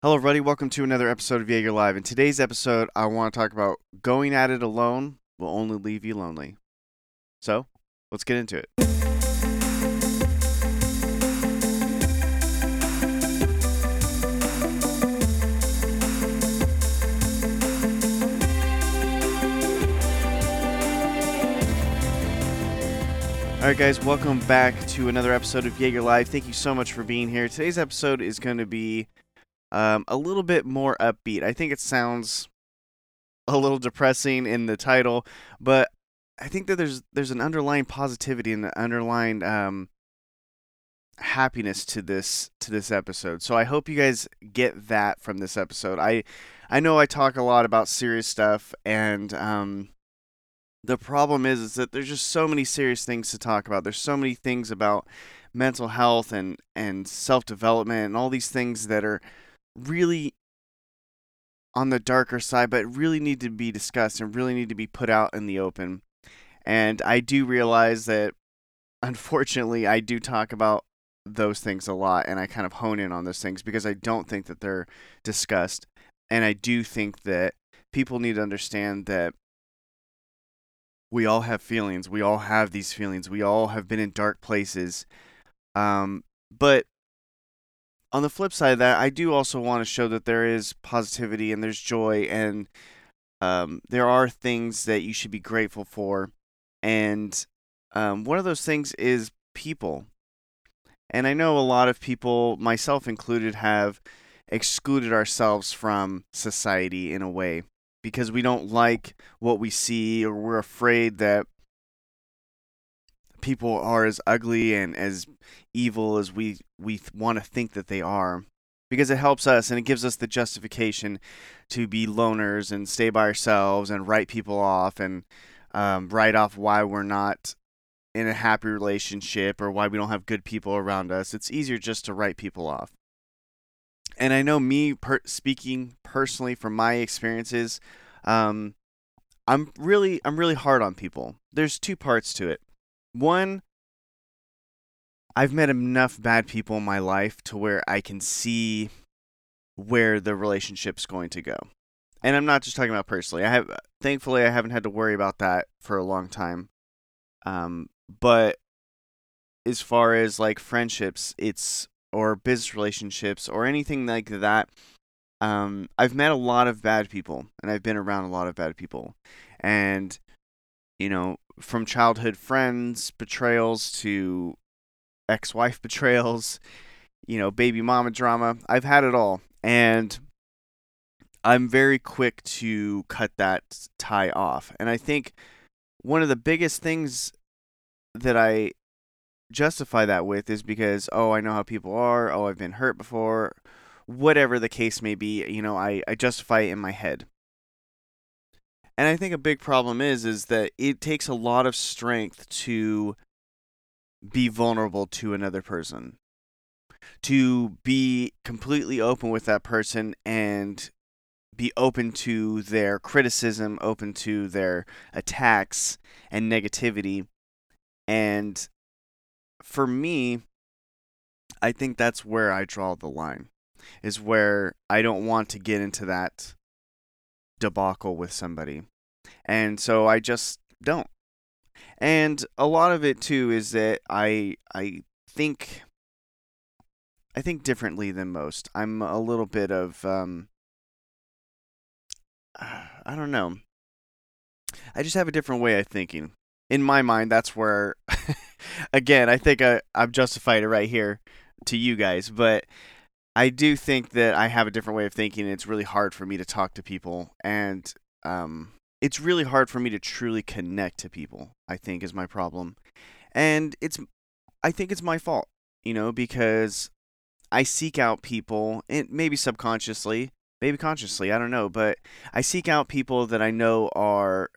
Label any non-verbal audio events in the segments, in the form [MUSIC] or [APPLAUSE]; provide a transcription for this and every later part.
Hello, everybody. Welcome to another episode of Jaeger Live. In today's episode, I want to talk about going at it alone will only leave you lonely. So, let's get into it. All right, guys, welcome back to another episode of Jaeger Live. Thank you so much for being here. Today's episode is going to be um, a little bit more upbeat. I think it sounds a little depressing in the title, but I think that there's there's an underlying positivity and an underlying um, happiness to this to this episode. So I hope you guys get that from this episode. I I know I talk a lot about serious stuff and um, the problem is is that there's just so many serious things to talk about. There's so many things about mental health and and self-development and all these things that are really on the darker side but really need to be discussed and really need to be put out in the open. And I do realize that [LAUGHS] unfortunately I do talk about those things a lot and I kind of hone in on those things because I don't think that they're discussed. And I do think that people need to understand that we all have feelings. We all have these feelings. We all have been in dark places. Um, but on the flip side of that, I do also want to show that there is positivity and there's joy and um, there are things that you should be grateful for. And um, one of those things is people. And I know a lot of people, myself included, have excluded ourselves from society in a way because we don't like what we see or we're afraid that people are as ugly and as evil as we we want to think that they are because it helps us and it gives us the justification to be loners and stay by ourselves and write people off and um, write off why we're not in a happy relationship or why we don't have good people around us. It's easier just to write people off and I know me per- speaking personally from my experiences, um, I'm really I'm really hard on people. There's two parts to it. One, I've met enough bad people in my life to where I can see where the relationship's going to go. And I'm not just talking about personally. I have thankfully I haven't had to worry about that for a long time. Um, but as far as like friendships, it's or business relationships or anything like that. Um, I've met a lot of bad people and I've been around a lot of bad people. And, you know, from childhood friends betrayals to ex wife [LAUGHS] betrayals, you know, baby mama drama, I've had it all. And I'm very quick to cut that tie off. And I think one of the biggest things that I justify that with is because oh I know how people are oh I've been hurt before whatever the case may be you know I, I justify it in my head and I think a big problem is is that it takes a lot of strength to be vulnerable to another person to be completely open with that person and be open to their criticism open to their attacks and negativity and for me, I think that's where I draw the line. Is where I don't want to get into that debacle with somebody. And so I just don't. And a lot of it too is that I I think I think differently than most. I'm a little bit of um [SIGHS] I don't know. I just have a different way of thinking. In my mind, that's where [LAUGHS] again, I think I, I've justified it right here to you guys, but I do think that I have a different way of thinking. And it's really hard for me to talk to people, and um, it's really hard for me to truly connect to people. I think is my problem, and it's I think it's my fault, you know, because I seek out people, and maybe subconsciously, maybe consciously, I don't know, but I seek out people that I know are,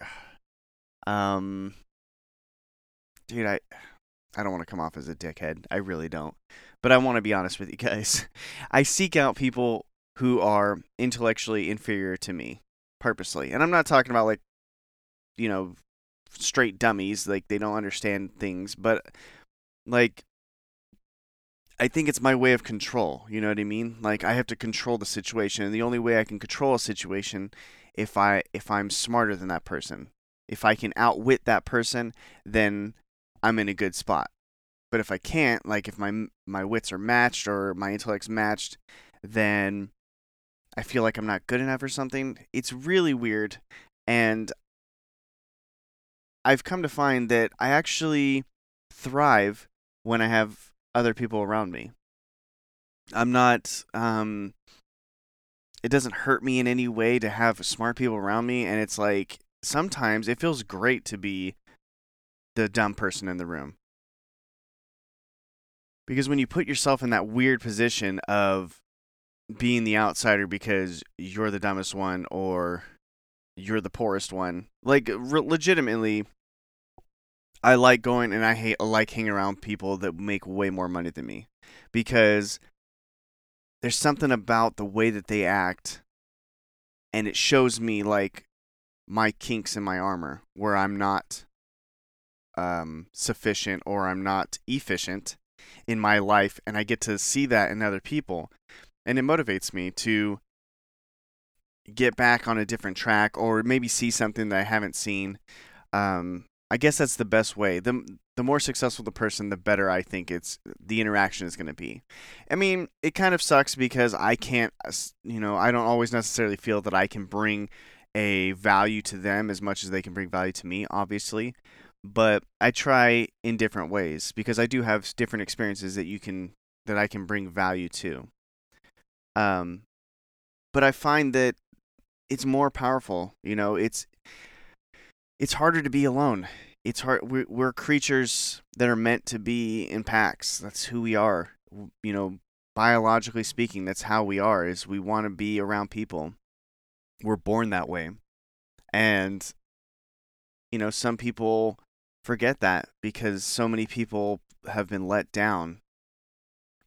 um, dude, I I don't want to come off as a dickhead. I really don't. But I want to be honest with you guys. [LAUGHS] I seek out people who are intellectually inferior to me purposely. And I'm not talking about like you know straight dummies like they don't understand things, but like I think it's my way of control. You know what I mean? Like I have to control the situation, and the only way I can control a situation if I if I'm smarter than that person. If I can outwit that person, then I'm in a good spot. But if I can't, like if my my wits are matched or my intellect's matched, then I feel like I'm not good enough or something. It's really weird, and I've come to find that I actually thrive when I have other people around me. I'm not um it doesn't hurt me in any way to have smart people around me and it's like sometimes it feels great to be the dumb person in the room. Because when you put yourself in that weird position of being the outsider because you're the dumbest one or you're the poorest one, like re- legitimately I like going and I hate like hanging around people that make way more money than me because there's something about the way that they act and it shows me like my kinks in my armor where I'm not um, sufficient or I'm not efficient in my life and I get to see that in other people and it motivates me to get back on a different track or maybe see something that I haven't seen um, I guess that's the best way. the The more successful the person, the better I think it's the interaction is going to be. I mean, it kind of sucks because I can't, you know, I don't always necessarily feel that I can bring a value to them as much as they can bring value to me, obviously. But I try in different ways because I do have different experiences that you can that I can bring value to. Um, but I find that it's more powerful. You know, it's it's harder to be alone. It's hard. We're, we're creatures that are meant to be in packs. That's who we are. You know, biologically speaking, that's how we are. Is we want to be around people. We're born that way, and you know, some people forget that because so many people have been let down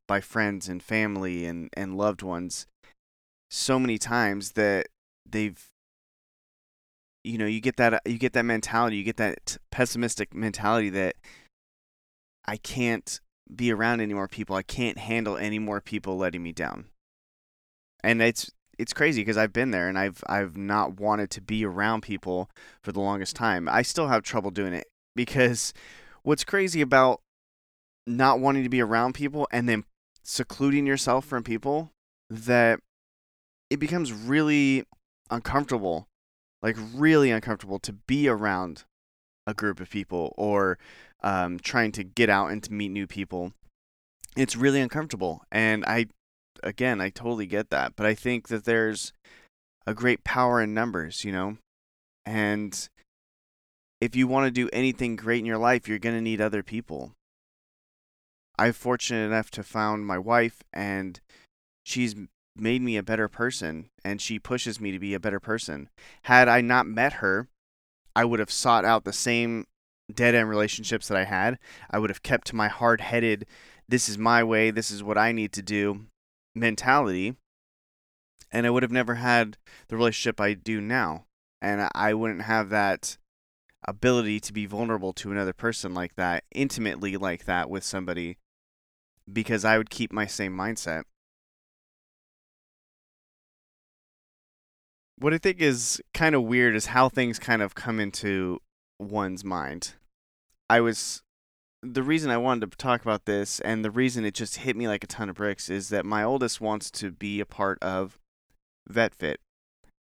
by friends and family and, and loved ones so many times that they've you know you get that you get that mentality you get that pessimistic mentality that i can't be around any more people. I can't handle any more people letting me down. And it's it's crazy because i've been there and i've i've not wanted to be around people for the longest time. I still have trouble doing it because what's crazy about not wanting to be around people and then secluding yourself from people that it becomes really uncomfortable like really uncomfortable to be around a group of people or um, trying to get out and to meet new people. It's really uncomfortable. And I, again, I totally get that. But I think that there's a great power in numbers, you know? And if you want to do anything great in your life, you're going to need other people. I'm fortunate enough to found my wife, and she's made me a better person and she pushes me to be a better person. Had I not met her, I would have sought out the same dead end relationships that I had. I would have kept to my hard headed, this is my way, this is what I need to do mentality. And I would have never had the relationship I do now. And I wouldn't have that ability to be vulnerable to another person like that, intimately like that with somebody, because I would keep my same mindset. what I think is kind of weird is how things kind of come into one's mind. I was the reason I wanted to talk about this and the reason it just hit me like a ton of bricks is that my oldest wants to be a part of VetFit.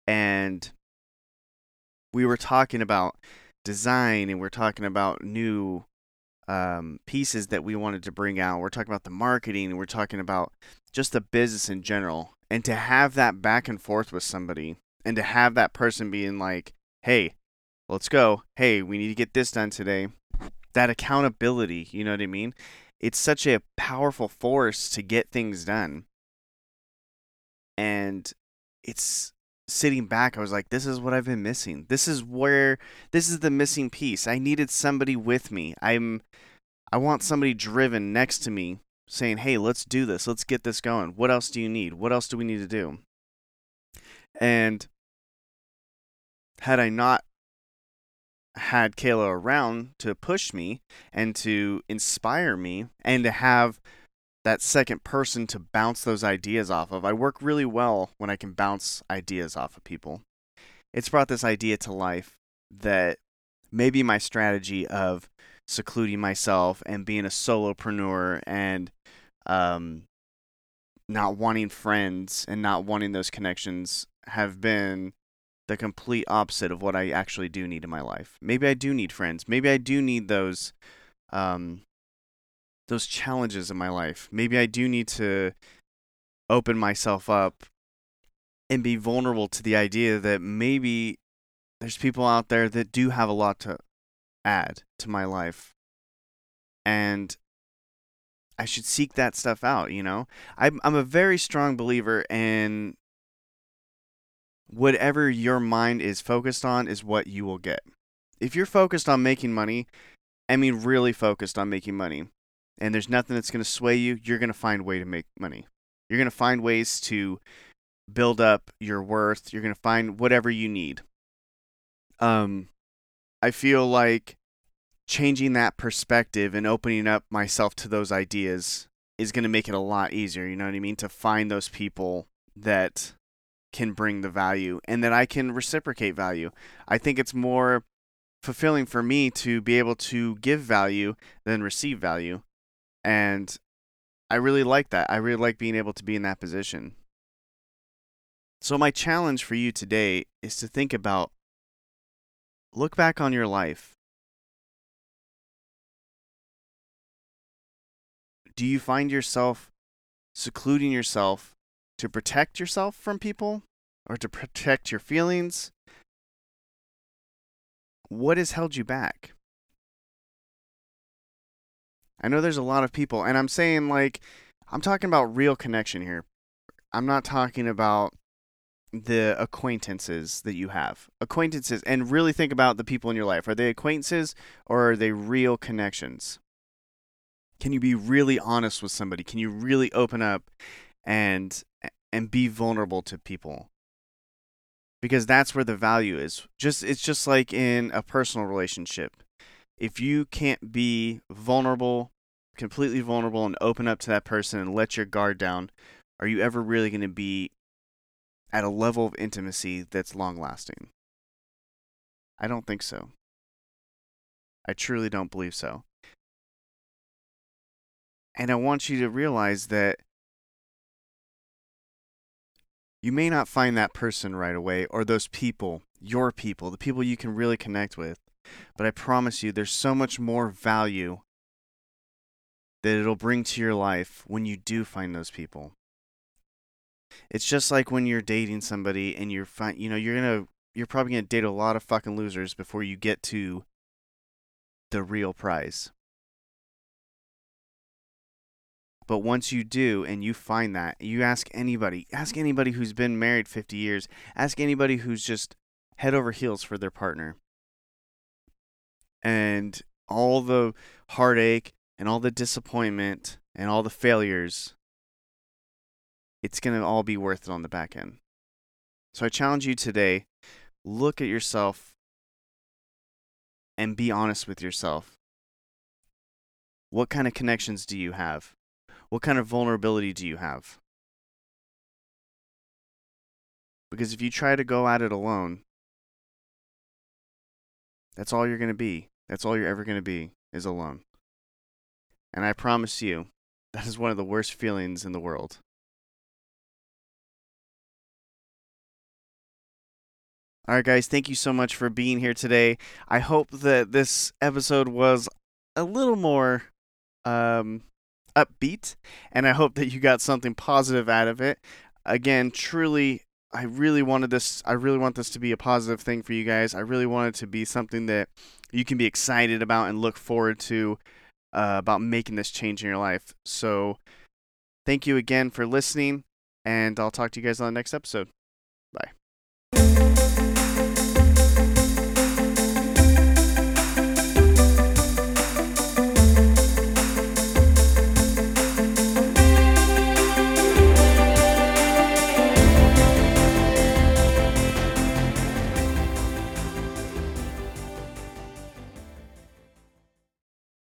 And we were talking about design and we're talking about new um, pieces that we wanted to bring out. We're talking about the marketing we're talking about just the business in general. And to have that back and forth with somebody and to have that person being like, "Hey, let's go. Hey, we need to get this done today." That accountability, you know what I mean? It's such a powerful force to get things done. And it's sitting back, I was like, this is what I've been missing. This is where this is the missing piece. I needed somebody with me. I'm I want somebody driven next to me saying, "Hey, let's do this. Let's get this going. What else do you need? What else do we need to do?" And had I not had Kayla around to push me and to inspire me and to have that second person to bounce those ideas off of. I work really well when I can bounce ideas off of people. It's brought this idea to life that maybe my strategy of secluding myself and being a solopreneur and um, not wanting friends and not wanting those connections have been the complete opposite of what I actually do need in my life. Maybe I do need friends. Maybe I do need those um, those challenges in my life. Maybe I do need to open myself up and be vulnerable to the idea that maybe there's people out there that do have a lot to add to my life. And I should seek that stuff out, you know? I'm I'm a very strong believer in whatever your mind is focused on is what you will get. If you're focused on making money, I mean really focused on making money, and there's nothing that's going to sway you, you're going to find a way to make money. You're going to find ways to build up your worth. You're going to find whatever you need. Um I feel like changing that perspective and opening up myself to those ideas is going to make it a lot easier, you know what I mean, to find those people that can bring the value and that I can reciprocate value. I think it's more fulfilling for me to be able to give value than receive value. And I really like that. I really like being able to be in that position. So, my challenge for you today is to think about look back on your life. Do you find yourself secluding yourself to protect yourself from people or to protect your feelings? What has held you back? I know there's a lot of people, and I'm saying, like, I'm talking about real connection here. I'm not talking about the acquaintances that you have. Acquaintances, and really think about the people in your life. Are they acquaintances or are they real connections? Can you be really honest with somebody? Can you really open up and and be vulnerable to people because that's where the value is just it's just like in a personal relationship if you can't be vulnerable completely vulnerable and open up to that person and let your guard down are you ever really going to be at a level of intimacy that's long lasting i don't think so i truly don't believe so and i want you to realize that you may not find that person right away or those people, your people, the people you can really connect with. But I promise you, there's so much more value that it'll bring to your life when you do find those people. It's just like when you're dating somebody and you're find, you know, you're gonna, you're probably gonna date a lot of fucking losers before you get to the real prize. But once you do and you find that, you ask anybody, ask anybody who's been married 50 years, ask anybody who's just head over heels for their partner. And all the heartache and all the disappointment and all the failures, it's going to all be worth it on the back end. So I challenge you today look at yourself and be honest with yourself. What kind of connections do you have? What kind of vulnerability do you have? Because if you try to go at it alone, that's all you're going to be. That's all you're ever going to be is alone. And I promise you, [LAUGHS] that is one of the worst feelings in the world. All right, guys, thank you so much for being here today. I hope that this episode was a little more um, upbeat, and I hope that you got something positive out of it. Again, truly, I really wanted this. I really want this to be a positive thing for you guys. I really want it to be something that you can be excited about and look forward to uh, about making this change in your life. So, thank you again for listening, and I'll talk to you guys on the next episode. Bye.